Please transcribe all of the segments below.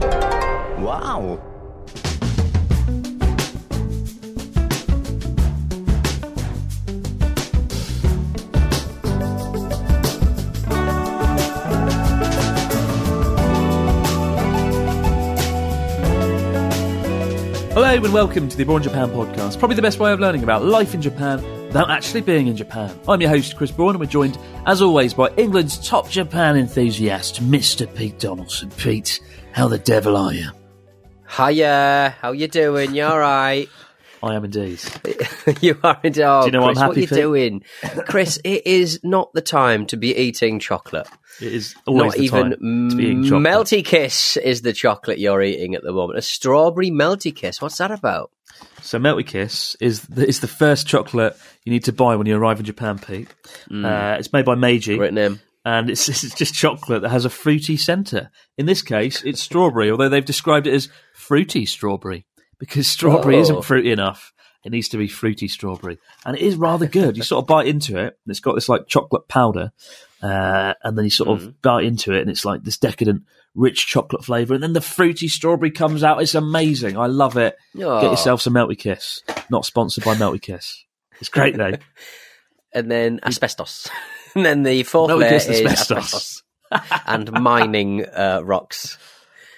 Wow. Hello and welcome to the Born Japan podcast, probably the best way of learning about life in Japan without actually being in Japan. I'm your host, Chris Broad, and we're joined, as always, by England's top Japan enthusiast, Mr. Pete Donaldson. Pete, how the devil are you? Hiya, how you doing? You all right? I am indeed. you are indeed. Oh, Do you know Chris, I'm happy what you for? doing? Chris, it is not the time to be eating chocolate. It is always not the even time to be eating chocolate. Melty Kiss is the chocolate you're eating at the moment. A strawberry Melty Kiss. What's that about? So Melty Kiss is the, is the first chocolate you need to buy when you arrive in Japan, Pete. Uh, it's made by Meiji. Great name. And it's, it's just chocolate that has a fruity centre. In this case, it's strawberry, although they've described it as fruity strawberry because strawberry Oh. isn't fruity enough. It needs to be fruity strawberry, and it is rather good. You sort of bite into it, and it's got this like chocolate powder, uh, and then you sort of bite into it, and it's like this decadent, rich chocolate flavour, and then the fruity strawberry comes out. It's amazing. I love it. Oh. Get yourself some Melty Kiss. Not sponsored by Melty Kiss. It's great though. And then asbestos. and then the fourth Melty layer is asbestos. asbestos. and mining uh, rocks.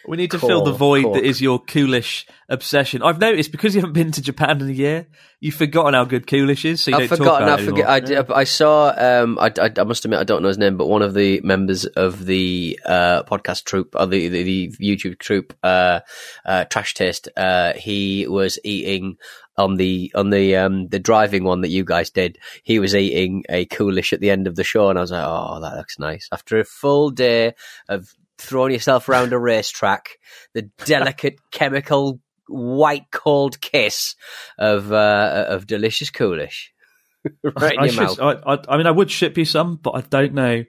We need to fill the void core. that is your coolish obsession. I've noticed because you haven't been to Japan in a year, you've forgotten how good coolish is. So you I've don't forgotten. talk I about it forget. I, I saw. Um, I, I, I must admit, I don't know his name, but one of the members of the uh, podcast troupe, or the, the, the YouTube troupe, uh, uh, Trash Taste. Uh, he was eating on the on the um, the driving one that you guys did. He was eating a coolish at the end of the show, and I was like, "Oh, that looks nice." After a full day of throwing yourself around a racetrack, the delicate chemical white cold kiss of uh, of delicious coolish. right in I, your should, I, I mean, I would ship you some, but I don't know.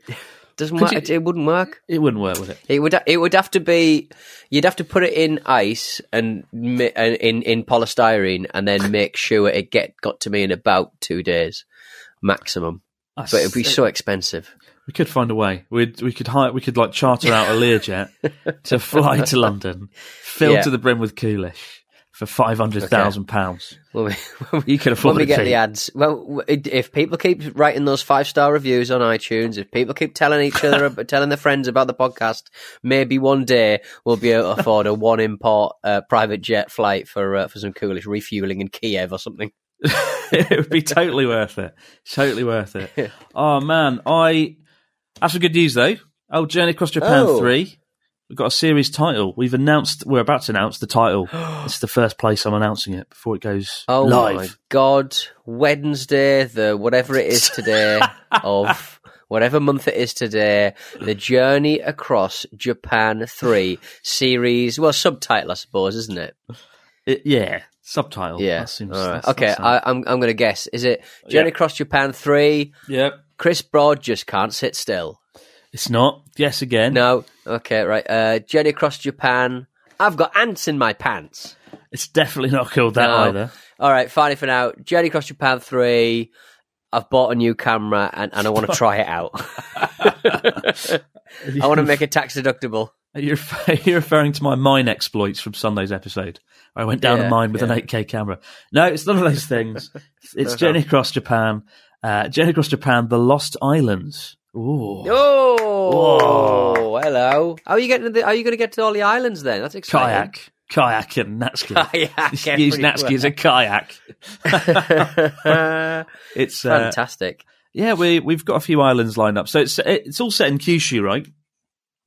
Doesn't could work. you- It, it wouldn't work. It wouldn't work with it. It would. It would have to be. You'd have to put it in ice and and in in polystyrene, and then make sure it get got to me in about two days maximum. But it'd be so expensive. We could find a way. We'd we could hire. We could like charter out a Learjet to fly to London, filled Yeah. to the brim with coolish for five hundred thousand pounds. When we, when we- You can afford when we get the ads. Well, if people keep writing those five star reviews on iTunes, if people keep telling each other, telling their friends about the podcast, maybe one day we'll be able to afford a one import uh, private jet flight for uh, for some coolish refueling in Kiev or something. it would be totally worth it. Totally worth it. Oh man, I have some good news though. Oh, Journey Across Japan Oh. three. We've got a series title. We've announced. We're about to announce the title. it's the first place I'm announcing it before it goes Oh live. my god! Wednesday, the whatever it is today of whatever month it is today, the Journey Across Japan three series. Well, subtitle, I suppose, isn't it? It- yeah, subtitle. Yeah. Seems, All right. that's- Okay, that's I, I'm I'm going to guess. Is it Journey Yeah. Across Japan three? Yep. Chris Broad just can't sit still. It's not. Yes, again. No. Okay, right. Uh, Journey Across Japan. I've got ants in my pants. It's definitely not called that No. either. All right, finally for now. Journey Across Japan 3. I've bought a new camera and, and I want to try it out. I want to make it tax deductible. You're, you're referring to my mine exploits from Sunday's episode. I went down Yeah, a mine with yeah. an 8K camera. No, it's none of those things. It's, it's Journey Across Japan. Uh, Journey Across Japan, The Lost Islands. Ooh. Oh, hello. How are you getting? To the, how are you going to get to all the islands then? That's exciting. Kayak. Kayak and Natsuki. Kayak Use Natsuki as a kayak. It's uh, Fantastic. yeah, we we've got a few islands lined up. So it's it's all set in Kyushu, right?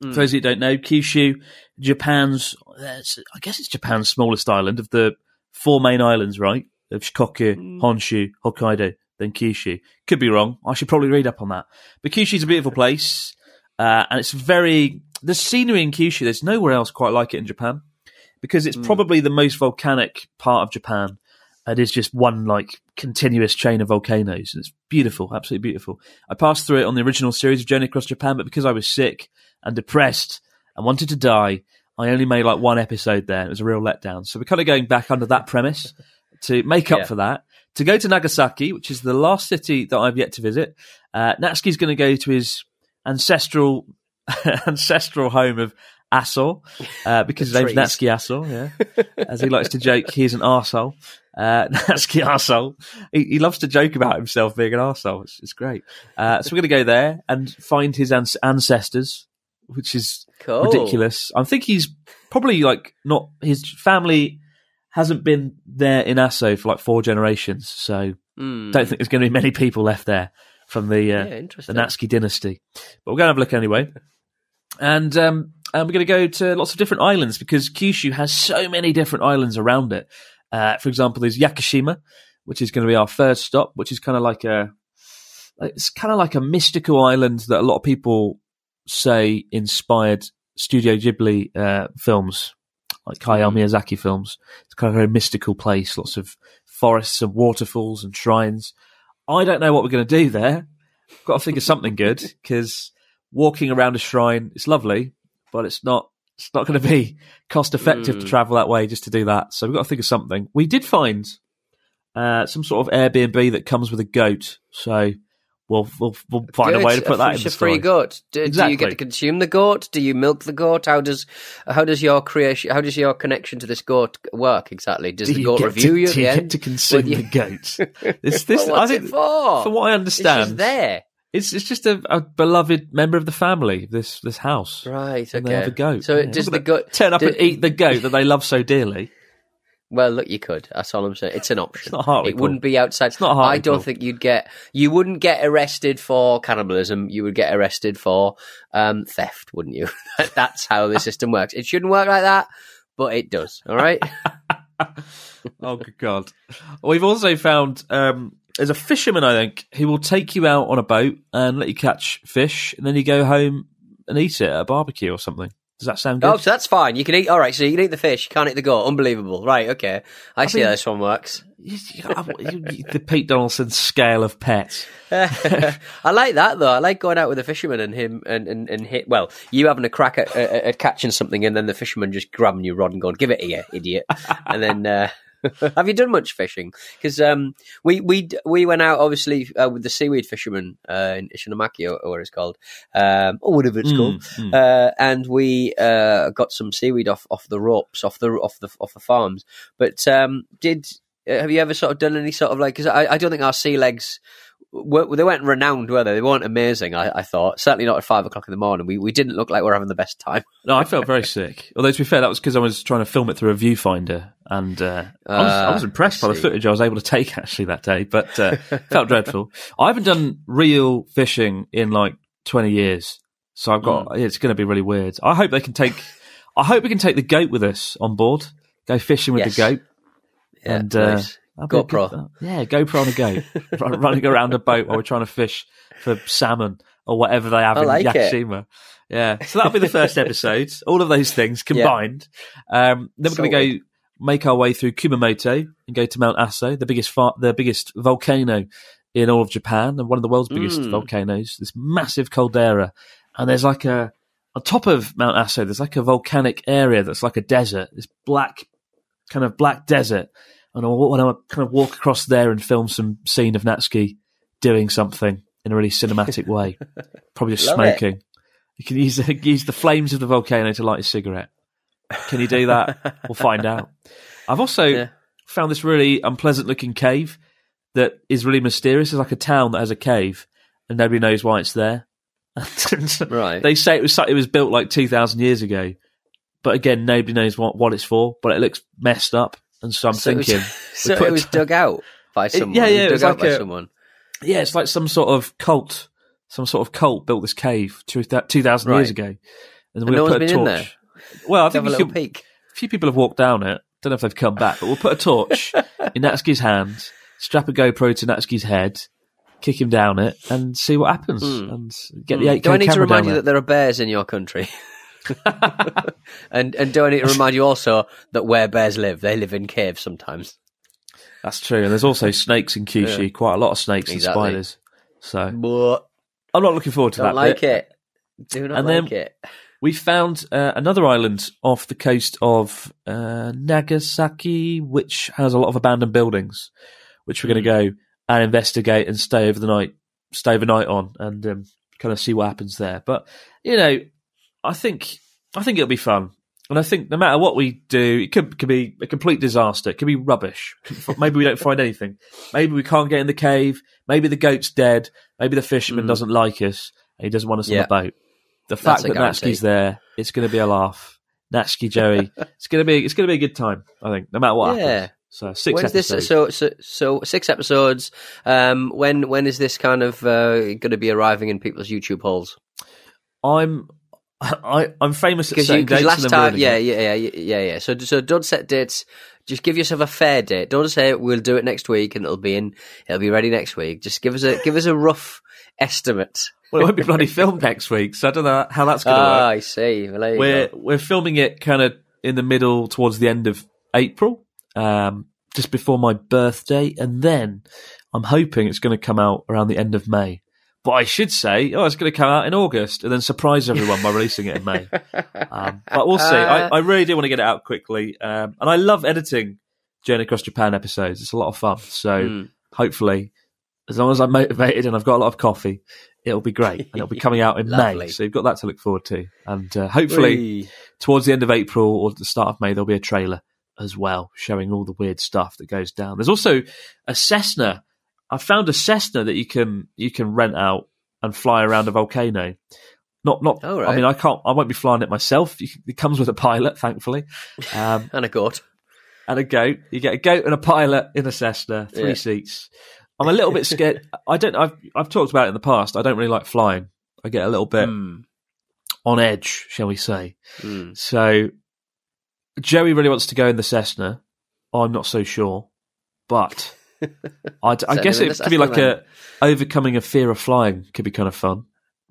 Hmm. For those who don't know, Kyushu, Japan's uh, I guess it's Japan's smallest island of the four main islands, right? Of Shikoku, Hmm. Honshu, Hokkaido, then Kyushu. Could be wrong. I should probably read up on that. But Kyushu's a beautiful place, uh, and it's very the scenery in Kyushu, there's nowhere else quite like it in Japan because it's probably the most volcanic part of Japan. And It is just one like continuous chain of volcanoes. It's beautiful, absolutely beautiful. I passed through it on the original series of Journey Across Japan, but because I was sick and depressed and wanted to die, I only made like one episode there. It was a real letdown. So we're kind of going back under that premise to make up Yeah. for that. To go to Nagasaki, which is the last city that I've yet to visit, uh, Natsuki's going to go to his ancestral ancestral home of Aso, uh, because his name's. Natsuki Aso, yeah. As he likes to joke, he's an arsehole. Uh, Natsuki arsehole. He, he loves to joke about himself being an arsehole. It's, it's great. Uh, so we're going to go there and find his ans- ancestors, which is Cool. ridiculous. I think he's probably like not his family hasn't been there in Aso for like four generations, so Mm. don't think there's going to be many people left there from the uh, Yeah, the. Natsuki dynasty. But we're going to have a look anyway. And um, and we're going to go to lots of different islands because Kyushu has so many different islands around it. Uh, for example, there's Yakushima, which is going to be our third stop, which is kind of like a it's kind of like a mystical island that a lot of people say inspired Studio Ghibli uh, films, like Hayao Miyazaki films. It's kind of a very mystical place, lots of forests and waterfalls and shrines. I don't know what we're going to do there. Got to think of something good because walking around a shrine it's lovely, but it's not. It's not going to be cost effective to Mm. travel that way just to do that. So we've got to think of something. We did find uh, some sort of Airbnb that comes with a goat. So we'll we'll, we'll find a way to put that in It's the a free goat. Do, do you get to consume the goat? Do you milk the goat? How does how does your creation? How does your connection to this goat work exactly? Does Do the goat review to, you at do the you end? get to consume you- the goat? This, this, Well, what's I think, it for? from what I It's understand, just there, it's it's just a, a beloved member of the family. This this house, right? and Okay. they have a goat. So Yeah. does the goat turn up do- and eat the goat that they love so dearly? Well, look, you could. That's all I'm saying. It's an option. not Hartley it wouldn't be outside. It's not I don't think you'd get. You wouldn't get arrested for cannibalism. You would get arrested for um, theft, wouldn't you? That's how the system works. It shouldn't work like that, but it does. All right. oh good god! We've also found um, there's a fisherman I think who will take you out on a boat and let you catch fish, and then you go home and eat it at a barbecue or something. Does that sound good? Oh, so that's fine. You can eat. All right, so you can eat the fish. You can't eat the goat. Unbelievable. Right. Okay. I, see mean- how this one works. You- you- you- the Pete Donaldson scale of pets. I like that though. I like going out with a fisherman and him and and, and hit. Well, you having a crack at, at, at catching something, and then the fisherman just grabbing your rod and going, "Give it here, idiot!" and then. Uh, have you done much fishing? Because um, we we we went out obviously uh, with the seaweed fisherman uh, in Ishinomaki or, or what it's called, um, or whatever it's Mm, called, mm. uh, and we uh, got some seaweed off off the ropes off the off the off the farms. But um, did uh, have you ever sort of done any sort of like? Because I, I don't think our sea legs they weren't renowned, were they? They weren't amazing. I, I thought certainly not at five o'clock in the morning. We we didn't look like we were having the best time. No, I felt very sick. Although to be fair, that was because I was trying to film it through a viewfinder, and uh, I, was, I was Ah, impressed I by the footage I was able to take actually that day. But uh, felt dreadful. I haven't done real fishing in like twenty years, so I've got. It's going to be really weird. I hope they can take. I hope we can take the goat with us on board. Go fishing with Yes. the goat. Yeah, and uh, nice. That'd a good- GoPro. yeah, GoPro on a go, running around a boat while we're trying to fish for salmon or whatever they have I in like it. Yakushima. Yeah, so that'll be the first episode. All of those things combined. Um, then we're going to go make our way through Kumamoto and go to Mount Aso, the biggest far- the biggest volcano in all of Japan and one of the world's biggest Mm. volcanoes. This massive caldera, and there's like a on top of Mount Aso. There's like a volcanic area that's like a desert. This black kind of black desert, and I want to kind of walk across there and film some scene of Natsuki doing something in a really cinematic way. Probably just Love it. smoking. You can use use the flames of the volcano to light a cigarette. Can you do that? we'll find out. I've also Yeah. found this really unpleasant looking cave that is really mysterious. It's like a town that has a cave, and nobody knows why it's there. Right. They say it was it was built like two thousand years ago, but again, nobody knows what, what it's for. But it looks messed up, and so I'm so it was, thinking, so put it was dug out by someone. yeah, It was yeah, it dug was out like by a- someone. yeah, it's like some sort of cult. Some sort of cult built this cave two thousand years ago, and And we're no going one's to put a torch. there. Well, I think a could, peek. a few people have walked down it. Don't know if they've come back, but we'll put a torch in Natsuki's hand, strap a GoPro to Natsuki's head, kick him down it, and see what happens, Hmm. and get the 8K Do I need to remind you there. that there are bears in your country? and and do I need to remind you also that where bears live, they live in caves sometimes. That's true. And there's also snakes in Kyushu, Yeah. quite a lot of snakes Exactly. and spiders. So But I'm not looking forward to don't that. like bit. it. Do not And then- like it. We found uh, another island off the coast of uh, Nagasaki, which has a lot of abandoned buildings, which we're going to Hmm. go and investigate and stay over the night, stay overnight on, and um, kind of see what happens there. But you know, I think I think it'll be fun, and I think no matter what we do, it could could be a complete disaster. It could be rubbish. Maybe we don't find anything. Maybe we can't get in the cave. Maybe the goat's dead. Maybe the fisherman Mm. doesn't like us and he doesn't want us Yeah. on the boat. The fact that guarantee. Natsuki's there, it's going to be a laugh. Natsuki Joey, it's going to be it's going to be a good time. I think, no matter what Yeah. happens. So six When's this? episodes. So, so, so six episodes. Um, when when is this kind of uh, going to be arriving in people's YouTube holes? I'm I, I'm famous at setting dates last time, yeah, yeah, yeah, yeah, yeah. So so don't set dates. Just give yourself a fair date. Don't say we'll do it next week and it'll be in. It'll be ready next week. Just give us a give us a rough estimate. Well, it won't be bloody filmed next week, so I don't know how that's going to Ah, work. I see. Well, We're go. we're filming it kind of in the middle towards the end of April, um, just before my birthday, and then I'm hoping it's going to come out around the end of May. But I should say, oh, it's going to come out in August, and then surprise everyone by releasing it in May. Um, but we'll see. I, I really do want to get it out quickly, um, and I love editing Journey Across Japan episodes. It's a lot of fun. So Mm. hopefully, as long as I'm motivated and I've got a lot of coffee, it'll be great, and it'll be coming out in May. So you've got that to look forward to, and uh, hopefully towards the end of April or the start of May, there'll be a trailer as well showing all the weird stuff that goes down. There's also a Cessna. I found a Cessna that you can you can rent out and fly around a volcano. Not not. Oh, I mean, I can't. I won't be flying it myself. It comes with a pilot, thankfully, um, and a goat. and a goat. You get a goat and a pilot in a Cessna, three Yeah. seats. I'm a little bit scared. I don't. I've I've talked about it in the past. I don't really like flying. I get a little bit Mm. on edge, shall we say? Mm. So Joey really wants to go in the Cessna. I'm not so sure, but I, I guess it could be like a overcoming a fear of flying. Could be kind of fun.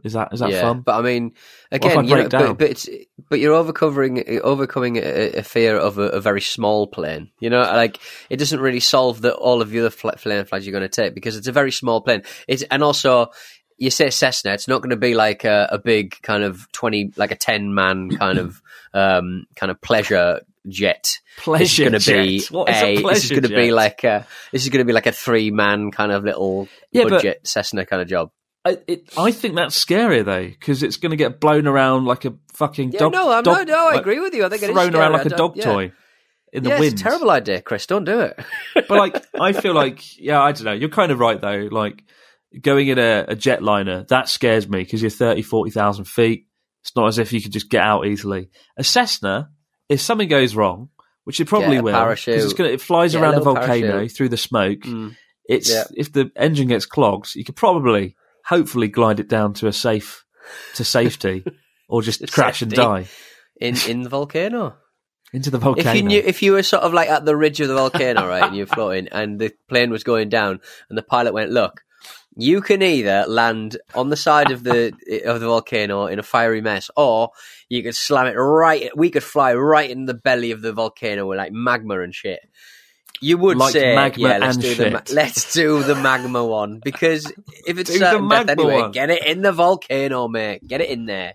Is that is that yeah, fun? but I mean, again, you know, but, but it's but you're overcoming overcoming a, a fear of a, a very small plane. You know, like it doesn't really solve the all of the other fl- plane flights you're going to take because it's a very small plane. It's and also. You say Cessna, it's not going to be like a, a big kind of twenty, like a ten man kind of um, kind of pleasure jet. Pleasure This is going to be. What is a a, this is going to be like a this is going to be like a three man kind of little Yeah, but- budget Cessna kind of job. I, it, I think that's scarier though because it's going to get blown around like a fucking Yeah, dog. no, I'm dog- no, no, I like, agree with you. I think it is thrown around like a dog yeah. toy in the yeah, wind. it's a terrible idea, Chris. Don't do it. but like I feel like yeah, I don't know. You're kind of right though. Like going in a, a jetliner that scares me because you're 30, 40,000 feet. It's not as if you could just get out easily. A Cessna, if something goes wrong, which it probably will, a will, 'cause parachute. it's gonna, it flies a around the volcano parachute. through the smoke. Mm. It's Yeah. if the engine gets clogged, you could probably, hopefully, glide it down to a safe to safety, or just crash and die in in the volcano. into the volcano. If you knew, if you were sort of like at the ridge of the volcano, right, and you're floating, and the plane was going down, and the pilot went, "Look, you can either land on the side of the of the volcano in a fiery mess, or you could slam it right. We could fly right in the belly of the volcano with like magma and shit." You would Like say, magma "Yeah, let's and do the shit. let's do the magma one," because if it's certain death anyway, one. get it in the volcano, mate. Get it in there.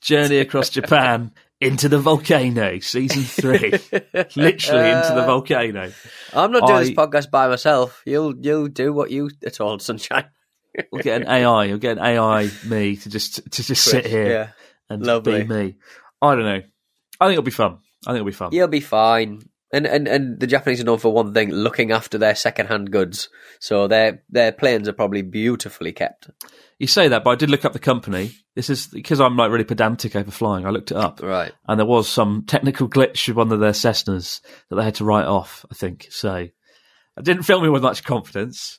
Journey across Japan into the volcano, season three. Literally into the uh, volcano. I'm not doing I- this podcast by myself. You'll you'll do what you are told, sunshine. We'll get an AI. We'll get an AI me to just to just sit here Yeah, and Lovely. be me. I don't know. I think it'll be fun. I think it'll be fun. you'll be fine. And, and and the Japanese are known for one thing: looking after their second-hand goods. So their their planes are probably beautifully kept. You say that, but I did look up the company. This is because I'm like really pedantic over flying. I looked it up, Right. and there was some technical glitch with one of their Cessnas that they had to write off. I think so. I didn't film it with much confidence.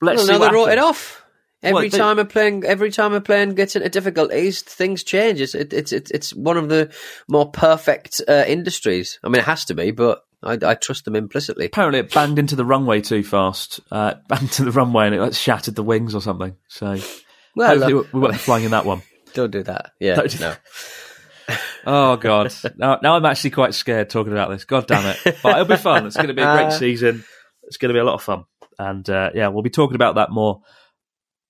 Let's well, see now they wrote it off. Every time a plane, every time a plane gets into difficulties, things change. It's it, it's it's it's one of the more perfect uh, industries. I mean, it has to be, but I, I trust them implicitly. Apparently, it banged into the runway too fast. Uh, banged to the runway and it like, shattered the wings or something. So Well, hopefully look, we weren't flying in that one. don't do that. Yeah, Don't do no. Oh god, now, now I'm actually quite scared talking about this. God damn it! But it'll be fun. It's going to be a great season. It's going to be a lot of fun, and uh, yeah, we'll be talking about that more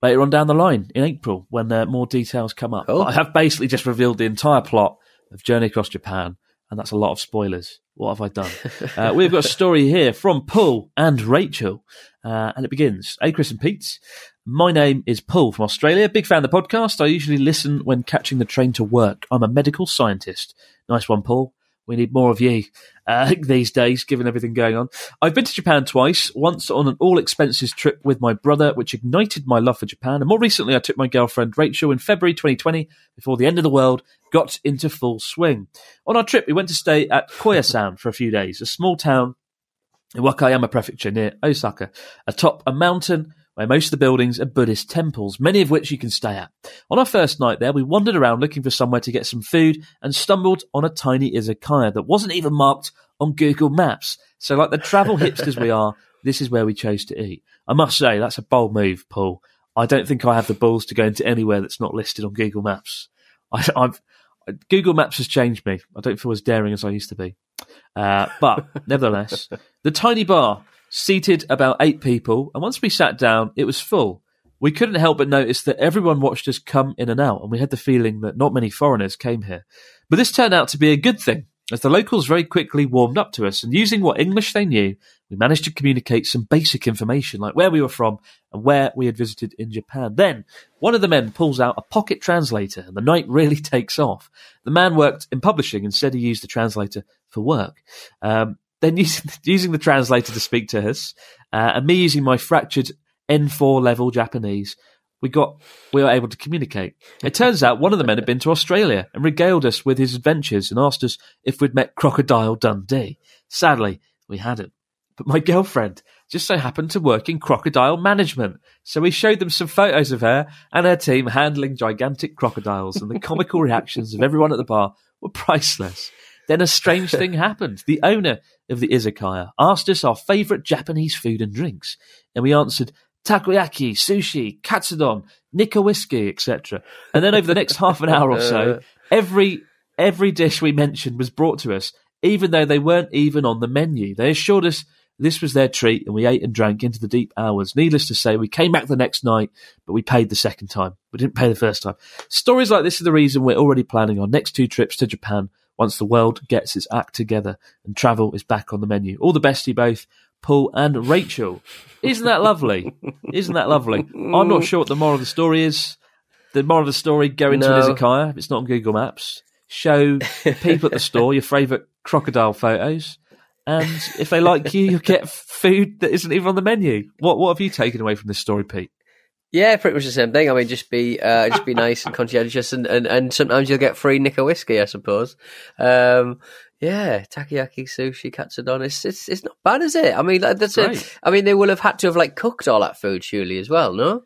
later on down the line in April when uh, more details come up. Cool. I have basically just revealed the entire plot of Journey Across Japan, and that's a lot of spoilers. What have I done? uh, we've got a story here from Paul and Rachel, uh, and it begins. Hey, Chris and Pete. My name is Paul from Australia. Big fan of the podcast. I usually listen when catching the train to work. I'm a medical scientist. Nice one, Paul. We need more of you uh, these days, given everything going on. I've been to Japan twice, once on an all expenses trip with my brother, which ignited my love for Japan. And more recently, I took my girlfriend Rachel in February 2020, before the end of the world got into full swing. On our trip, we went to stay at Koyasan for a few days, a small town in Wakayama Prefecture near Osaka, atop a mountain where most of the buildings are Buddhist temples, many of which you can stay at. On our first night there, we wandered around looking for somewhere to get some food and stumbled on a tiny izakaya that wasn't even marked on Google Maps. So, like the travel hipsters we are, this is where we chose to eat. I must say, that's a bold move, Paul. I don't think I have the balls to go into anywhere that's not listed on Google Maps. I, I've Google Maps has changed me. I don't feel as daring as I used to be. Uh, but nevertheless, the tiny bar seated about eight people, and once we sat down, it was full. We couldn't help but notice that everyone watched us come in and out, and we had the feeling that not many foreigners came here. But this turned out to be a good thing, as the locals very quickly warmed up to us, and using what English they knew, we managed to communicate some basic information, like where we were from and where we had visited in Japan. Then, one of the men pulls out a pocket translator, and the night really takes off. The man worked in publishing and said he used the translator for work. Um, then using, using the translator to speak to us, uh, and me using my fractured N4 level Japanese, we got we were able to communicate. It turns out one of the men had been to Australia and regaled us with his adventures and asked us if we'd met Crocodile Dundee. Sadly, we hadn't. But my girlfriend just so happened to work in crocodile management. So we showed them some photos of her and her team handling gigantic crocodiles, and the comical reactions of everyone at the bar were priceless. Then a strange thing happened. The owner of the izakaya asked us our favourite Japanese food and drinks, and we answered takoyaki, sushi, katsudon, nikka whiskey, etc. And then over the next half an hour or so, every every dish we mentioned was brought to us, even though they weren't even on the menu. They assured us this was their treat, and we ate and drank into the deep hours. Needless to say, we came back the next night, but we paid the second time. We didn't pay the first time. Stories like this are the reason we're already planning our next two trips to Japan once the world gets its act together and travel is back on the menu. All the best to you both, Paul and Rachel. Isn't that lovely? Isn't that lovely? I'm not sure what the moral of the story is. The moral of the story: go into No. izakaya. It's not on Google Maps, show people at the store your favourite crocodile photos, and if they like you, you'll get food that isn't even on the menu. What What have you taken away from this story, Pete? Yeah, pretty much the same thing. I mean, just be uh, just be nice and conscientious, and, and, and sometimes you'll get free Nikka whiskey, I suppose. Um, yeah, takoyaki, sushi, katsudon. It's it's it's not bad, is it? I mean, like, that's Great. it. I mean, they will have had to have like cooked all that food, surely, as well. No,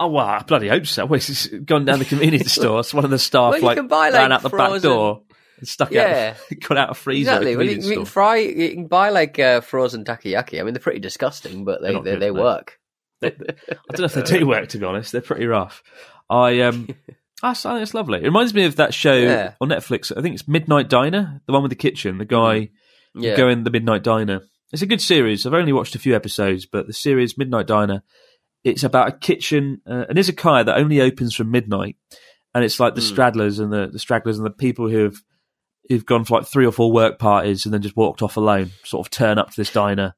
Oh well, I bloody hope so. Well, it's gone down the convenience store. So one of the staff Well, you like can buy, ran out the back door and stuck Yeah. out, got out a freezer. exactly. Well, you, convenience you can fry, you can buy like uh, frozen takoyaki. I mean, they're pretty disgusting, but they they, good, they work. I don't know if they do work. To be honest, they're pretty rough. I um, I think it's lovely. It reminds me of that show Yeah. on Netflix. I think it's Midnight Diner, the one with the kitchen. The guy Yeah. go in the Midnight Diner. It's a good series. I've only watched a few episodes, but the series Midnight Diner. It's about a kitchen, uh, an izakaya that only opens from midnight, and it's like the Hmm. stragglers and the, the stragglers and the people who have who've gone for like three or four work parties and then just walked off alone, sort of turn up to this diner,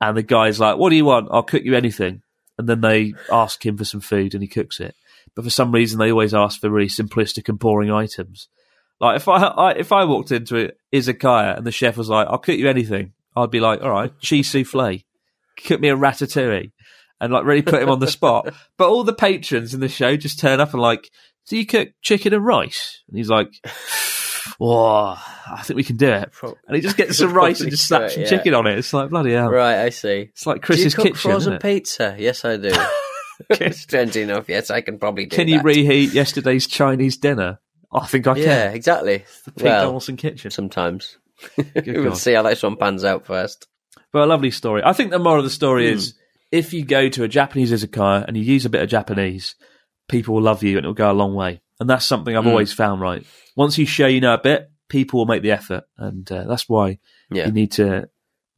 and the guy's like, "What do you want? I'll cook you anything." And then they ask him for some food, and he cooks it. But for some reason, they always ask for really simplistic and boring items. Like if I, I if I walked into it izakaya and the chef was like, "I'll cook you anything," I'd be like, "All right, cheese souffle, cook me a ratatouille," and like really put him on the spot. But all the patrons in the show just turn up and like, "Do you cook chicken and rice?" And he's like, "Whoa, I think we can do it." Pro- And he just gets some rice and just slaps some Yeah. chicken on it. It's like bloody hell. Right, I see. It's like do Chris's you cook kitchen. frozen pizza? Yes, I do. Strangely enough, yes, I can probably do it. Can you that. reheat yesterday's Chinese dinner? I think I can. Yeah, exactly. Pete Well, Donaldson kitchen. sometimes. We'll see how this one pans out first. But a lovely story. I think the moral of the story Hmm. is if you go to a Japanese izakaya and you use a bit of Japanese, people will love you and it'll go a long way. And that's something I've Mm. always found. Right, once you show you know a bit, people will make the effort, and uh, that's why Yeah. you need to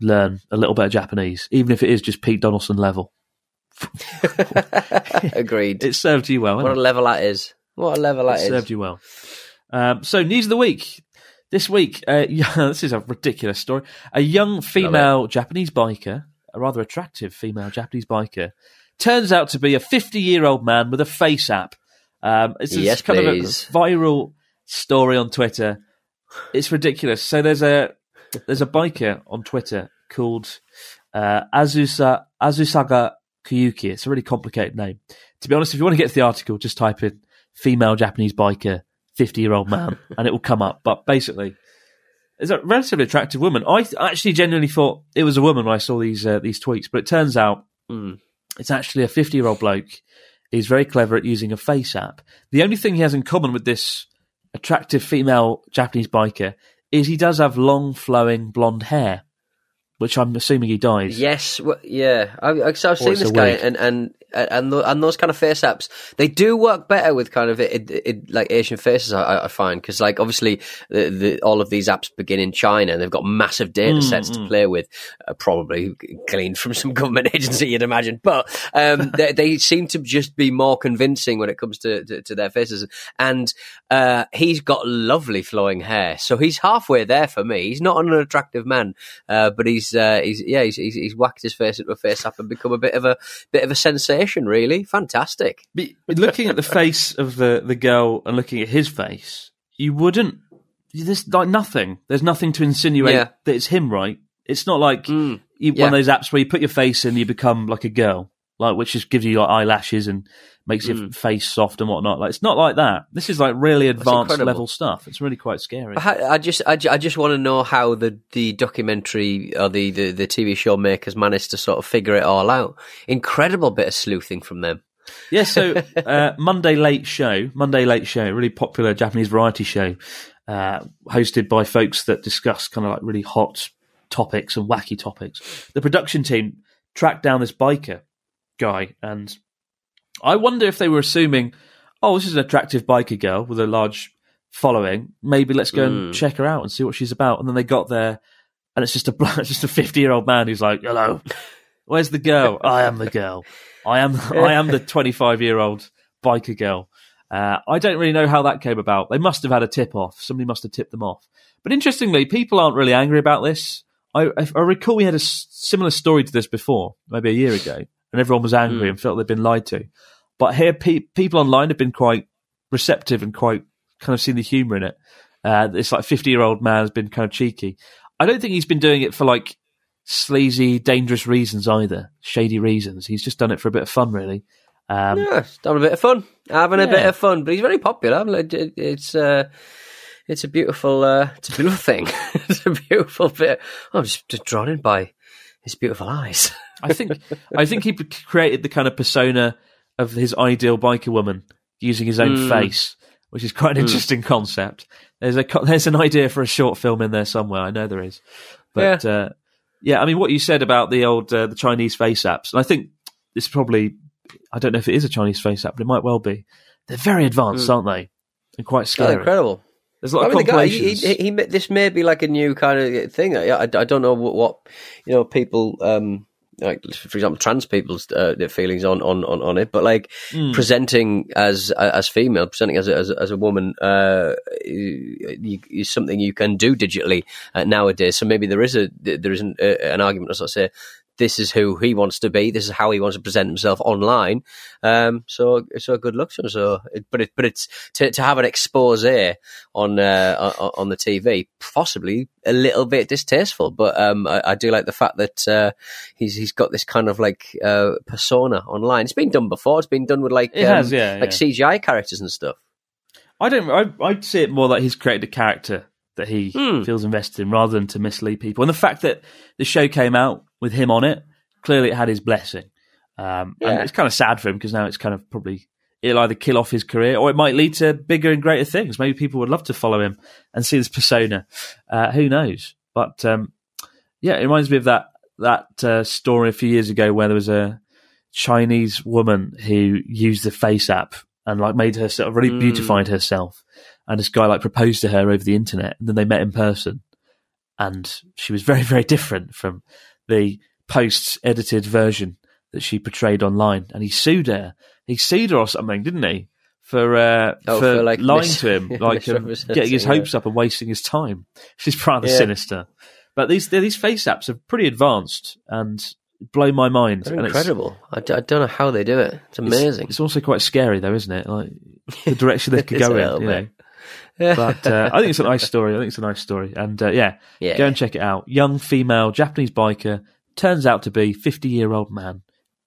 learn a little bit of Japanese, even if it is just Pete Donaldson level. Agreed. It served you well. what a hasn't level that is. What a level it? that It is. served you well. Um, so, news of the week. This week, uh, yeah, this is a ridiculous story. A young female Japanese biker, a rather attractive female Japanese biker, turns out to be a 50 year old man with a face app. Um, it's Yes, kind please. of a viral story on Twitter. It's ridiculous. So there's a there's a biker on Twitter called uh, Azusa Azusaga Kuyuki. It's a really complicated name. To be honest, if you want to get to the article, just type in female Japanese biker, 50 year old man, and it will come up. But basically, it's a relatively attractive woman. I th- actually genuinely thought it was a woman when I saw these uh, these tweets, but it turns out Mm. it's actually a 50 year old bloke. He's very clever at using a face app. The only thing he has in common with this attractive female Japanese biker is he does have long, flowing blonde hair, which I'm assuming he dies. Yes, well, yeah. I, I, so I've seen this guy, wig. and and and and those kind of face apps, they do work better with kind of it, it, it, like Asian faces. I, I find because like obviously the, the, all of these apps begin in China, and they've got massive data sets to play with, uh, probably gleaned from some government agency, you'd imagine. But um, they, they seem to just be more convincing when it comes to to, to their faces. And uh, he's got lovely flowing hair, so he's halfway there for me. He's not an attractive man, uh, but he's uh, he's yeah he's, he's he's whacked his face into a face up and become a bit of a bit of a sensation. Really fantastic. But looking at the face of the, the girl and looking at his face, you wouldn't. There's like nothing. There's nothing to insinuate Yeah. that it's him, right? It's not like Mm, you, yeah. one of those apps where you put your face in, you become like a girl, like which just gives you your eyelashes and makes Mm. your face soft and whatnot. Like it's not like that. This is like really advanced level stuff. It's really quite scary. I, I just I, I just want to know how the, the documentary or the, the, the TV show makers managed to sort of figure it all out. Incredible bit of sleuthing from them. Yeah, so uh, Monday Late Show, Monday Late Show, really popular Japanese variety show, uh, hosted by folks that discuss kind of like really hot topics and wacky topics. The production team tracked down this biker guy, and I wonder if they were assuming, oh, this is an attractive biker girl with a large following. Maybe let's go and check her out and see what she's about. And then they got there, and it's just a it's just a fifty year old man who's like, "Hello, where's the girl? I am the girl. I am I am the twenty five year old biker girl." Uh, I don't really know how that came about. They must have had a tip off. Somebody must have tipped them off. But interestingly, people aren't really angry about this. I I recall we had a similar story to this before, maybe a year ago, and everyone was angry and felt they'd been lied to. But here, pe- people online have been quite receptive and quite kind of seen the humour in it. Uh, this like fifty year old man has been kind of cheeky. I don't think he's been doing it for like sleazy, dangerous reasons either, shady reasons. He's just done it for a bit of fun, really. Um, Yeah, having a bit of fun, having a bit of fun. But he's very popular. It's uh, it's a beautiful, uh, it's a beautiful thing. it's a beautiful bit. I'm just, just drawn in by his beautiful eyes. I think I think he created the kind of persona of his ideal biker woman using his own Mm. face, which is quite an interesting concept. There's a there's an idea for a short film in there somewhere. I know there is, but yeah, uh, yeah I mean, what you said about the old uh, the Chinese face apps, and I think this probably I don't know if it is a Chinese face app, but it might well be. They're very advanced, aren't they? And quite Yeah, scary. incredible. There's a lot I of mean, guy, he, he, he, this may be like a new kind of thing. I, I, I don't know what, what you know people um like for example trans people's uh, their feelings on, on, on, on it, but like Hmm. presenting as as female, presenting as a, as, as a woman, uh, is something you can do digitally uh, nowadays. So maybe there is a there is an, uh, an argument sort of say. This is who he wants to be. This is how he wants to present himself online. Um, so, so good luck to him. So, it, but it, but it's to, to have an expose on uh, on, on the TV, possibly a little bit distasteful. But um, I, I do like the fact that uh, he's he's got this kind of like uh, persona online. It's been done before. It's been done with like um, has, yeah, like CGI characters and stuff. I don't. I, I'd see it more that he's created a character that he Hmm. feels invested in, rather than to mislead people. And the fact that the show came out with him on it, clearly it had his blessing. Um, Yeah. And it's kind of sad for him because now it's kind of probably it'll either kill off his career or it might lead to bigger and greater things. Maybe people would love to follow him and see this persona. Uh, who knows? But um, yeah, it reminds me of that that uh, story a few years ago where there was a Chinese woman who used the Face app and like made herself really Mm. beautified herself. And this guy like proposed to her over the internet, and then they met in person, and she was very very different from the post edited version that she portrayed online. And he sued her. He sued her or something, didn't he? For uh, Oh, for, for, like, lying mis- to him, like um, getting his yeah. hopes up and wasting his time. She's rather Yeah. sinister. But these these face apps are pretty advanced and blow my mind. They're and it's- incredible. I, d- I don't know how they do it. It's it's- amazing. It's, also quite scary, though, isn't it? Like the direction they could go in. You know? But uh, I think it's a nice story. I think it's a nice story, and uh, yeah, yeah. go and check it out. Young female Japanese biker turns out to be fifty year old man.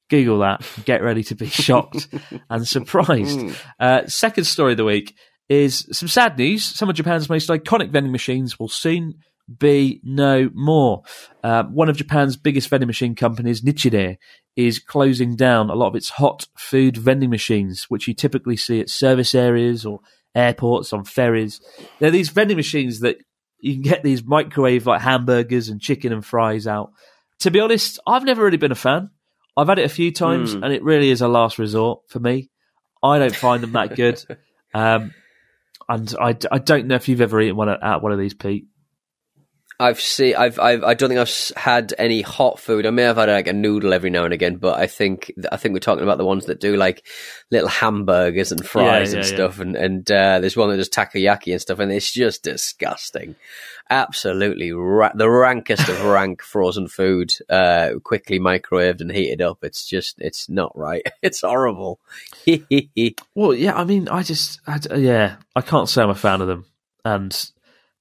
Google that. Get ready to be shocked and surprised. Mm. Uh, second story of the week is some sad news. Some of Japan's most iconic vending machines will soon be no more. Uh, one of Japan's biggest vending machine companies, Nichirei, is closing down a lot of its hot food vending machines, which you typically see at service areas or airports, on ferries. They're these vending machines that you can get these microwave like hamburgers and chicken and fries out. To be honest, I've never really been a fan. I've had it a few times, Mm. and it really is a last resort for me. I don't find them that good. Um, and I, I don't know if you've ever eaten one at, at one of these, Pete. I've seen. I've, I've. I don't think I've had any hot food. I may have had like a noodle every now and again, but I think I think we're talking about the ones that do like little hamburgers and fries Yeah, and yeah, stuff. And and uh, there's one that does takoyaki and stuff, and it's just disgusting. Absolutely, ra- the rankest of rank frozen food, uh, quickly microwaved and heated up. It's just, it's not right. It's horrible. Well, yeah, I mean, I just, I, yeah, I can't say I'm a fan of them. And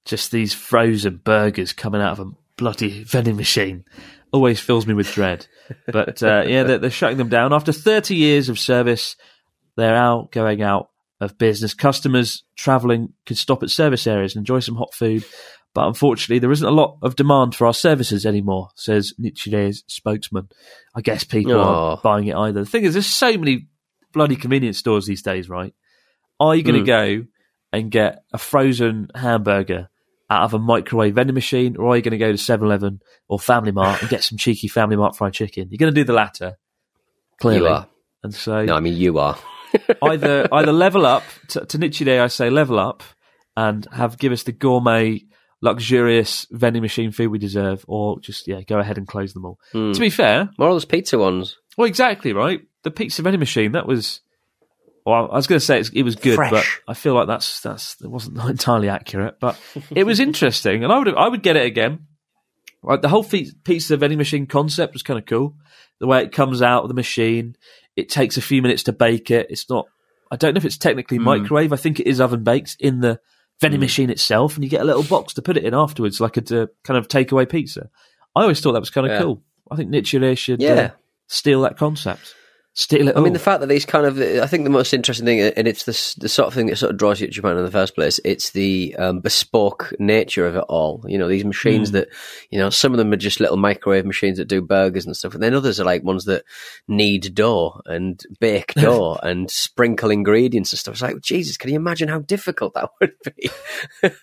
just these frozen burgers coming out of a bloody vending machine always fills me with dread. But uh, yeah, they're, they're shutting them down. After 30 years of service, they're out going out of business. Customers travelling could stop at service areas and enjoy some hot food. But unfortunately, there isn't a lot of demand for our services anymore, says Nichirei's spokesman. I guess people aren't buying it either. The thing is, there's so many bloody convenience stores these days, right? Are you going to go and get a frozen hamburger out of a microwave vending machine, or are you going to go to 7 Eleven or Family Mart and get some cheeky Family Mart fried chicken? You're going to do the latter, clearly. You are. And so No, I mean you are. either either level up to, to Nichirei, I say level up and have give us the gourmet, luxurious vending machine food we deserve, or just yeah, go ahead and close them all. Hmm. To be fair, More of those pizza ones. well, exactly right. The pizza vending machine that was. Well, I was going to say it's, it was good, Fresh. but I feel like that's that's that wasn't entirely accurate. But it was interesting, and I would I would get it again. Like the whole fe- pizza vending machine concept was kind of cool. The way it comes out of the machine, it takes a few minutes to bake it. It's not. I don't know if it's technically Hmm. microwave. I think it is oven baked in the vending machine itself, and you get a little box to put it in afterwards, like a uh, kind of takeaway pizza. I always thought that was kind of Yeah. cool. I think Nichirei should uh, Yeah. steal that concept. I mean, the fact that these kind of, I think the most interesting thing, and it's the, the sort of thing that sort of draws you to Japan in the first place, it's the um, bespoke nature of it all. You know, these machines that, you know, some of them are just little microwave machines that do burgers and stuff, and then others are like ones that knead dough and bake dough and sprinkle ingredients and stuff. It's like, Jesus, can you imagine how difficult that would be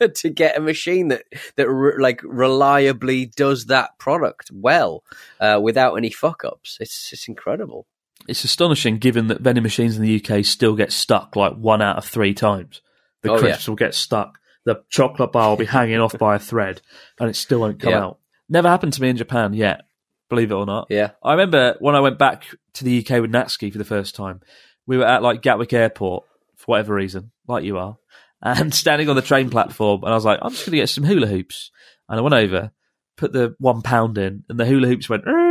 to get a machine that, that re- like reliably does that product well uh, without any fuck ups? It's, it's incredible. It's astonishing given that vending machines in the UK still get stuck like one out of three times. The Oh, crisps will get stuck. The chocolate bar will be hanging off by a thread and it still won't come Yeah. out. Never happened to me in Japan yet, believe it or not. Yeah. I remember when I went back to the UK with Natsuki for the first time, we were at like Gatwick Airport for whatever reason, like you are, and standing on the train platform, and I was like, I'm just going to get some hula hoops. And I went over, put the one pound in, and the hula hoops went, "Arr!"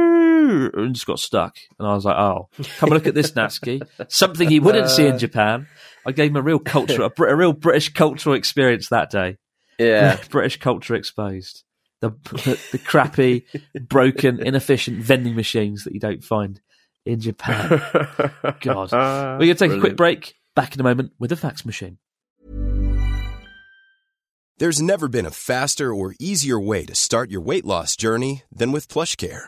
And just got stuck. And I was like, oh, come and look at this, Natsuki. Something you wouldn't see in uh. Japan. I gave him a real culture, a, a real British cultural experience that day. Yeah. British culture exposed. The, the, the crappy, broken, inefficient vending machines that you don't find in Japan. God. We're going to take a quick break. Back in a moment with a fax machine. There's never been a faster or easier way to start your weight loss journey than with PlushCare.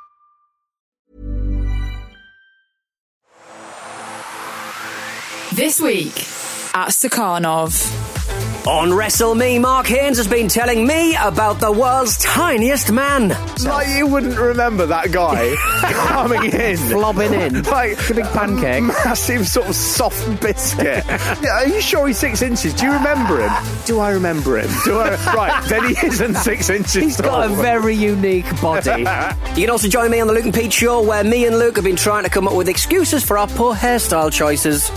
This week at Stakhanov. On Wrestle Me, Mark Haynes has been telling me about the world's tiniest man. Like you wouldn't remember that guy coming in, Flobbing in. like a big pancake. massive sort of soft biscuit. are you sure he's six inches? Do you remember him? Do I remember him? Do I? right, then he isn't six inches. He's got a very unique body. You can also join me on the Luke and Pete show, where me and Luke have been trying to come up with excuses for our poor hairstyle choices.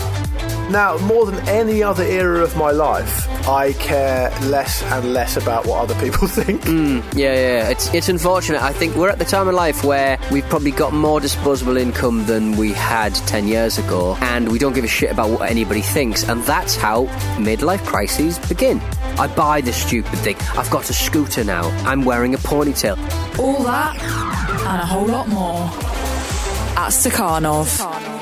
Now, more than any other era of my life, I care less and less about what other people think. Hmm, yeah, yeah. It's it's unfortunate. I think we're at the time of life where we've probably got more disposable income than we had ten years ago, and we don't give a shit about what anybody thinks. And that's how midlife crises begin. I buy this stupid thing. I've got a scooter now. I'm wearing a ponytail. All that and a whole lot more at Stakhanov.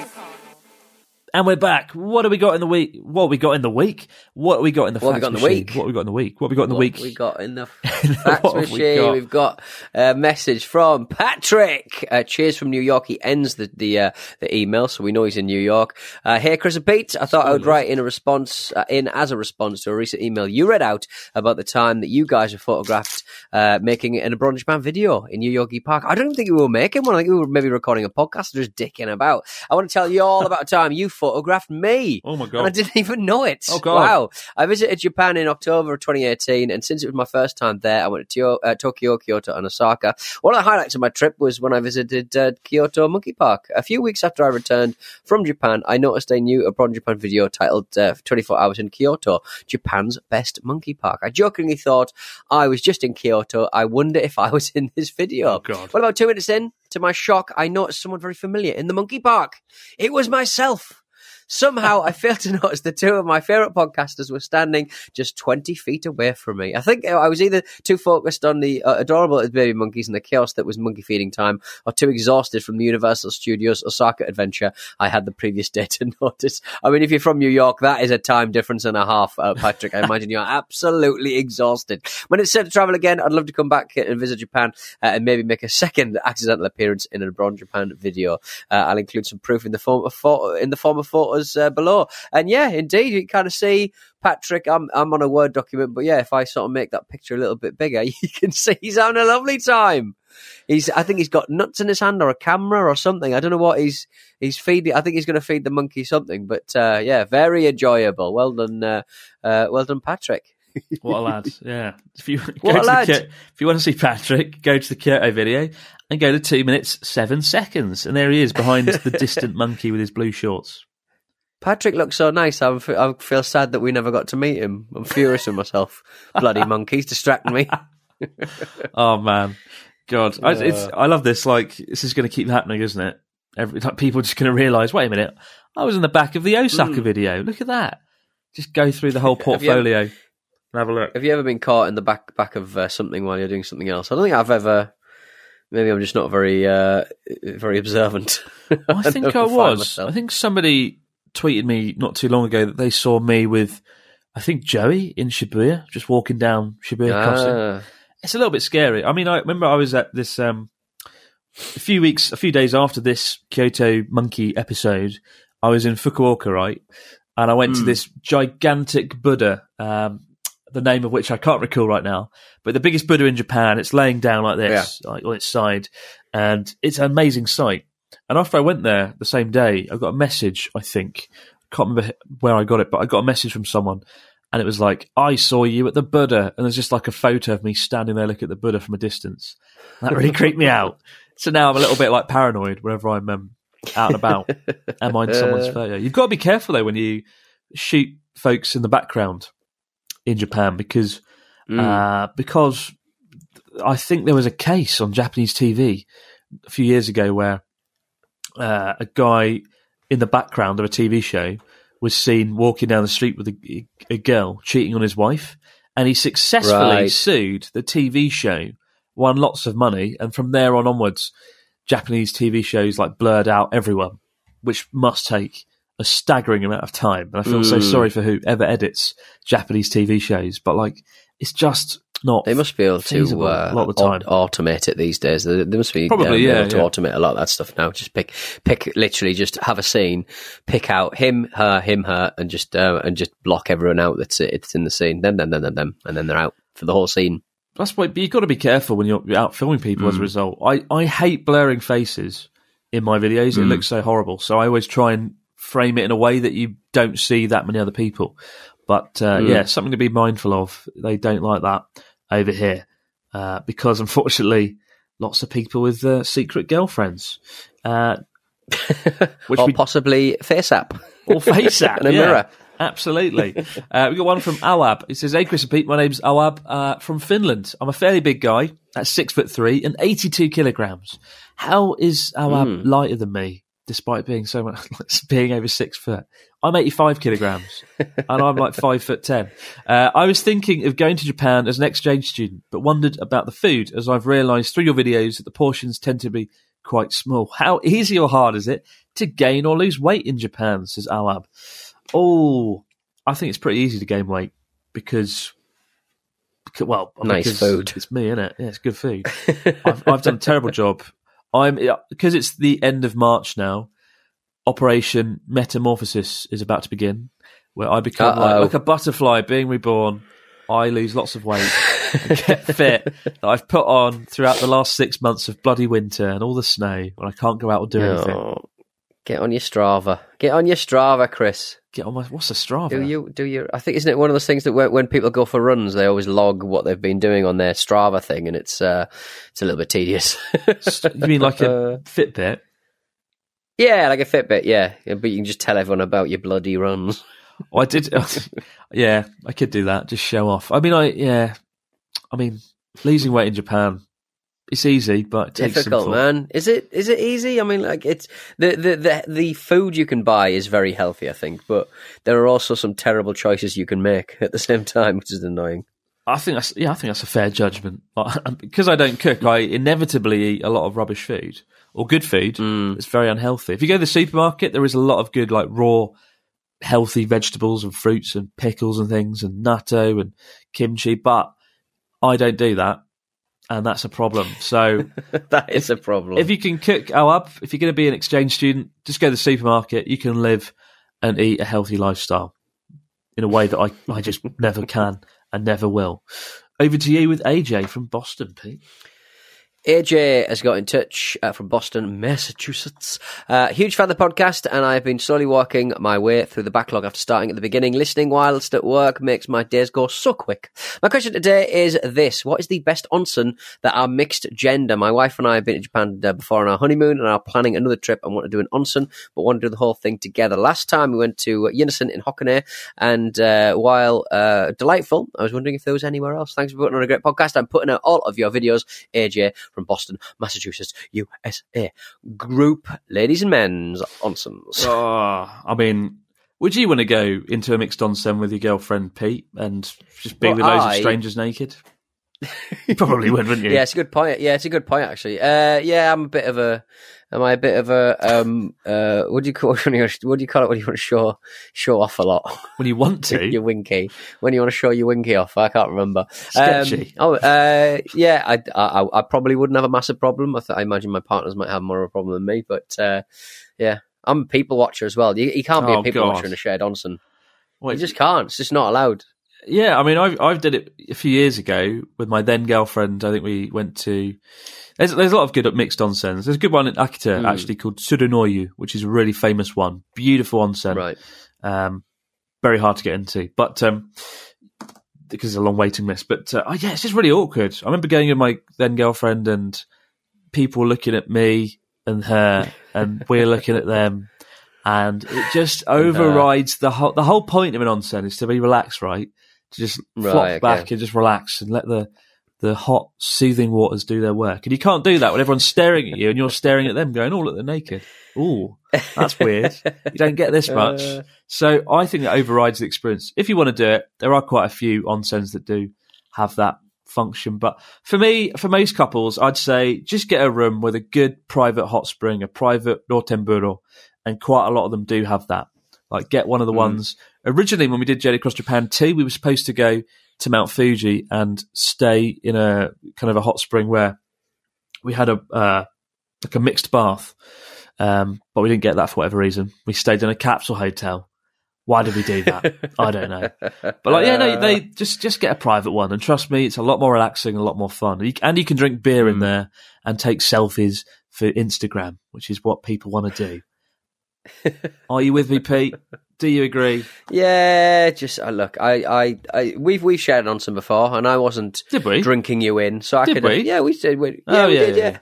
And we're back. What have we got in the week? What have we got in the week? What have we got in the What we got in the week? What have we got in the week? What have we got in the week? We got in the fax machine. got? We have got a message from Patrick. Uh, cheers from New York. He ends the the, uh, the email, so we know he's in New York. Uh, hey, Chris and Pete. I thought I would write in a response uh, in as a response to a recent email you read out about the time that you guys were photographed uh, making an Abroad Japan video in New Yorkie Park. I don't think we were making one. I think we were maybe recording a podcast, or just dicking about. I want to tell you all about a time you photographed me. Oh my And I didn't even know it. Oh, God. Wow. I visited Japan in October of 2018, and since it was my first time there, I went to uh, Tokyo, Kyoto, and Osaka. One of the highlights of my trip was when I visited uh, Kyoto Monkey Park. A few weeks after I returned from Japan, I noticed a new Abroad Japan video titled uh, 24 Hours in Kyoto, Japan's Best Monkey Park. I jokingly thought I was just in Kyoto. I wonder if I was in this video. Oh, God. Well, about two minutes in, to my shock, I noticed someone very familiar in the monkey park. It was myself. Somehow I failed to notice the two of my favourite podcasters were standing just 20 feet away from me. I think I was either too focused on the uh, adorable baby monkeys and the chaos that was monkey feeding time, or too exhausted from the Universal Studios Osaka adventure I had the previous day to notice. I mean, if you're from New York, that is a time difference and a half, uh, Patrick. I imagine you're absolutely exhausted. When it's set to travel again, I'd love to come back and visit Japan uh, and maybe make a second accidental appearance in a Abroad Japan video. Uh, I'll include some proof in the form of photo, in the form of photos uh, below. And yeah, indeed, you can kind of see Patrick. I'm I'm on a Word document, but yeah, if I sort of make that picture a little bit bigger, you can see he's having a lovely time. He's, I think he's got nuts in his hand or a camera or something. I don't know what he's he's feeding. I think he's going to feed the monkey something. But uh, yeah, very enjoyable. Well done, uh, uh, well done, Patrick. What a lad! Yeah. If you What lad. If you want to see Patrick, go to the Kyoto video and go to two minutes seven seconds, and there he is behind the distant monkey with his blue shorts. Patrick looks so nice. I'm, f- I feel sad that we never got to meet him. I'm furious with myself. Bloody monkeys distracting me. Oh man, God, I, it's, I love this. Like this is going to keep happening, isn't it? Every like, people are just going to realise. Wait a minute, I was in the back of the Osaka video. Look at that. Just go through the whole. Have ever- portfolio and have a look. Have you ever been caught in the back back of uh, something while you're doing something else? I don't think I've ever. Maybe I'm just not very uh, very observant. I think I don't was. I think somebody tweeted me not too long ago that they saw me with, I think Joey in Shibuya, just walking down Shibuya Crossing. Ah, It's a little bit scary. I mean, I remember I was at this um, a few weeks, a few days after this Kyoto monkey episode. I was in Fukuoka, right, and I went to this gigantic Buddha. Um, the name of which I can't recall right now, but the biggest Buddha in Japan. It's laying down like this, like on its side, and it's an amazing sight. And after I went there the same day, I got a message. I think I can't remember where I got it, but I got a message from someone, and it was like, "I saw you at the Buddha," and there's just like a photo of me standing there looking at the Buddha from a distance. That really creeped me out. So now I'm a little bit like paranoid whenever I'm um, out and about. Am I in someone's photo? You've got to be careful though when you shoot folks in the background in Japan because uh, because I think there was a case on Japanese TV a few years ago where uh, a guy in the background of a TV show was seen walking down the street with a, a girl cheating on his wife, and he successfully Right. sued the TV show, won lots of money, and from there on onwards, Japanese TV shows like blurred out everyone, which must take a staggering amount of time. And I feel so Mm. sorry for whoever edits Japanese TV shows, but like it's just not. They must be able to uh, a lot of the time. au- automate it these days. They, they must be Probably, um, yeah, able to yeah. automate a lot of that stuff now. Just pick, pick, literally, just have a scene, pick out him, her, him, her, and just uh, and just block everyone out that's it's in the scene. Them, them, them, them, them, and then they're out for the whole scene. That's why but you've got to be careful when you're, out filming people Mm. as a result. I, I hate blurring faces in my videos. Mm. It looks so horrible. So I always try and frame it in a way that you don't see that many other people. But uh, Mm. yeah, something to be mindful of. They don't like that over here uh, because unfortunately, lots of people with uh, secret girlfriends. Uh, which or we possibly face app or face app and a yeah, mirror. Absolutely. uh, we got one from Awab. He says, "Hey Chris and Pete, my name's Awab uh, from Finland. I'm a fairly big guy, at six foot three and 82 kilograms. How is Awab Hmm. lighter than me, despite being so much being over six foot? I'm 85 kilograms, and I'm like five foot ten. Uh, I was thinking of going to Japan as an exchange student, but wondered about the food, as I've realised through your videos that the portions tend to be quite small. How easy or hard is it to gain or lose weight in Japan? Says Awab. Oh, I think it's pretty easy to gain weight because, well, Nice food. It's me, innit? Yeah, it's good food. I've, I've done a terrible job. I'm because it's the end of March now. Operation Metamorphosis is about to begin, where I become like, like a butterfly being reborn. I lose lots of weight, and get fit that I've put on throughout the last six months of bloody winter and all the snow when I can't go out or do anything. Get on your Strava. Get on your Strava, Chris. Get on my what's a Strava? Do you do you? I think isn't it one of those things that when, when people go for runs, they always log what they've been doing on their Strava thing, and it's uh, it's a little bit tedious. You mean like a Fitbit? yeah, like a Fitbit, yeah. Yeah, But you can just tell everyone about your bloody runs. Oh, I did. yeah, I could do that. Just show off. I mean, I yeah. I mean, losing weight in Japan, it's easy, but it takes Difficult, man. Is it? Is it easy? I mean, like it's the, the the the food you can buy is very healthy, I think, but there are also some terrible choices you can make at the same time, which is annoying. I think that's yeah. I think that's a fair judgment. Because I don't cook, I inevitably eat a lot of rubbish food or good food. Mm. It's very unhealthy. If you go to the supermarket, there is a lot of good like raw, healthy vegetables and fruits and pickles and things and natto and kimchi. But I don't do that, and that's a problem. So. that is a problem. If you can cook oh up, if you're going to be an exchange student, just go to the supermarket. You can live and eat a healthy lifestyle in a way that I, I just never can and never will. Over to you with AJ from Boston, Pete. AJ has got in touch uh, from Boston, Massachusetts. Uh, huge fan of the podcast, and I've been slowly working my way through the backlog after starting at the beginning. Listening whilst at work makes my days go so quick. My question today is this What is the best onsen that are mixed gender? My wife and I have been to Japan uh, before on our honeymoon and are planning another trip and want to do an onsen, but want to do the whole thing together. Last time we went to Yunessun in Hakone, and uh, while uh, delightful, I was wondering if there was anywhere else. Thanks for putting on a great podcast. I'm putting out all of your videos, AJ from Boston, Massachusetts, USA. Group ladies and men's onsens. Oh, ah, I mean, would you want to go into a mixed onsen with your girlfriend, Pete, and just be Well, with loads I- of strangers naked? You probably would, wouldn't you? Yeah, it's a good point. Yeah, it's a good point actually. Uh, yeah, I'm a bit of a. Am I a bit of a um uh what do you call what do you, what do you call it when you want to show show off a lot? When you want to. your winky when you want to show your winky off. I can't remember. Sketchy. Um, oh, uh, yeah, I, I I probably wouldn't have a massive problem. I, th- I imagine my partners might have more of a problem than me, but uh, yeah, I'm a people watcher as well. You, you can't be Oh, a people God. watcher in a shared onsen. Well, You just can't. It's just not allowed. Yeah, I mean, I've I've did it a few years ago with my then girlfriend. I think we went to. There's there's a lot of good mixed onsens. There's a good one in Akita Hmm. actually called Tsurunoyu, which is a really famous one. Beautiful onsen, Right. um, very hard to get into, but um, because there's a long waiting list. But uh, oh, yeah, it's just really awkward. I remember going with my then girlfriend and people looking at me and her, and we're looking at them. And it just overrides the whole the whole point of an onsen is to be relaxed, right? To just Right, flop okay. back and just relax and let the the hot, soothing waters do their work. And you can't do that when everyone's staring at you and you're staring at them, going, "Oh, look, they're naked." Ooh, that's weird. you don't get this much. Uh. So I think that overrides the experience. If you want to do it, there are quite a few onsens that do have that function. But for me, for most couples, I'd say just get a room with a good private hot spring, a private Rotemburo, and quite a lot of them do have that. Like get one of the ones. Originally, when we did Journey Across Japan 2, we were supposed to go to Mount Fuji and stay in a kind of a hot spring where we had a uh, like a mixed bath, um, but we didn't get that for whatever reason. We stayed in a capsule hotel. Why did we do that? I don't know. But like, yeah, no, they just just get a private one, and trust me, it's a lot more relaxing a lot more fun. And you, and you can drink beer in there and take selfies for Instagram, which is what people want to do. Are you with me, Pete? Do you agree? Yeah, just uh, look, I, I, I, we've we've shared on some before, and I wasn't Did we? drinking you in, so I Did could. we? Yeah, we did. We, yeah, Oh, we yeah, did. yeah, Yeah.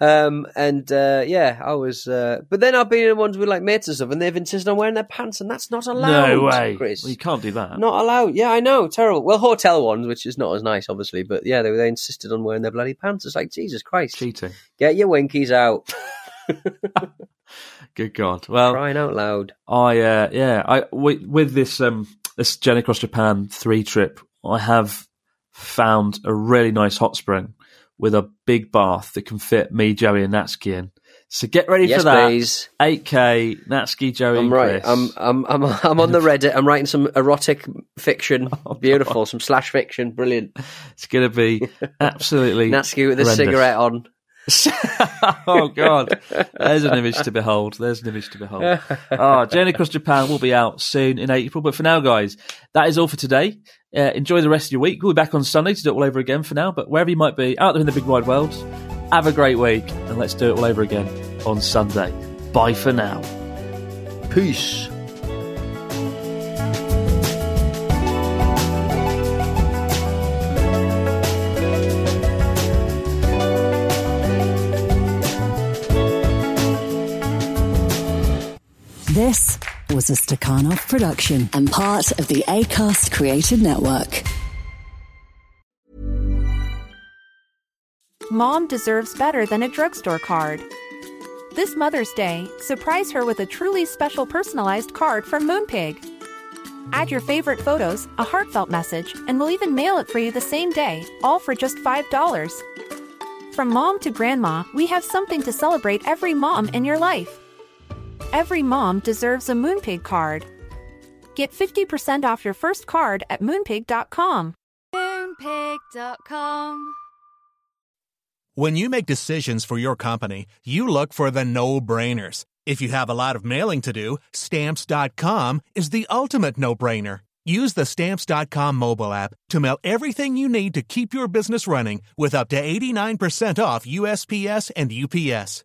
Um, and uh, yeah, I was. Uh, but then I've been in ones with like mates and stuff, and they've insisted on wearing their pants, and that's not allowed. no way. Chris. Well, you can't do that. Not allowed. Yeah, I know. Terrible. Well, hotel ones, which is not as nice, obviously, but yeah, they they insisted on wearing their bloody pants. It's like Jesus Christ, Cheating. get your winkies out, Good God. Well, crying out loud. I uh, yeah, I with, with this um this Journey Across Japan three trip, I have found a really nice hot spring with a big bath that can fit me, Joey, and Natsuki in. So get ready Yes, for that. please. Eight K Natsuki, Joey, I'm right. I'm I'm I'm I'm on the Reddit. I'm writing some erotic fiction. Oh, Beautiful. Some slash fiction. Brilliant. It's to be absolutely Natsuki with a cigarette on. oh God, there's an image to behold. There's an image to behold. Oh, Journey Across Japan will be out soon in April. But for now, guys, that is all for today. Uh, enjoy the rest of your week. We'll be back on Sunday to do it all over again. For now, but wherever you might be out there in the big wide world, have a great week, and let's do it all over again on Sunday. Bye for now. Peace. A Stakhanov production and part of the ACAST Creative Network. Mom deserves better than a drugstore card. This Mother's Day, surprise her with a truly special personalized card from Moonpig. Add your favorite photos, a heartfelt message, and we'll even mail it for you the same day, all for just $5. From mom to grandma, we have something to celebrate every mom in your life. Every mom deserves a Moonpig card. Get 50% off your first card at moonpig.com. Moonpig.com. When you make decisions for your company, you look for the no brainers. If you have a lot of mailing to do, stamps.com is the ultimate no brainer. Use the stamps.com mobile app to mail everything you need to keep your business running with up to 89% off USPS and UPS.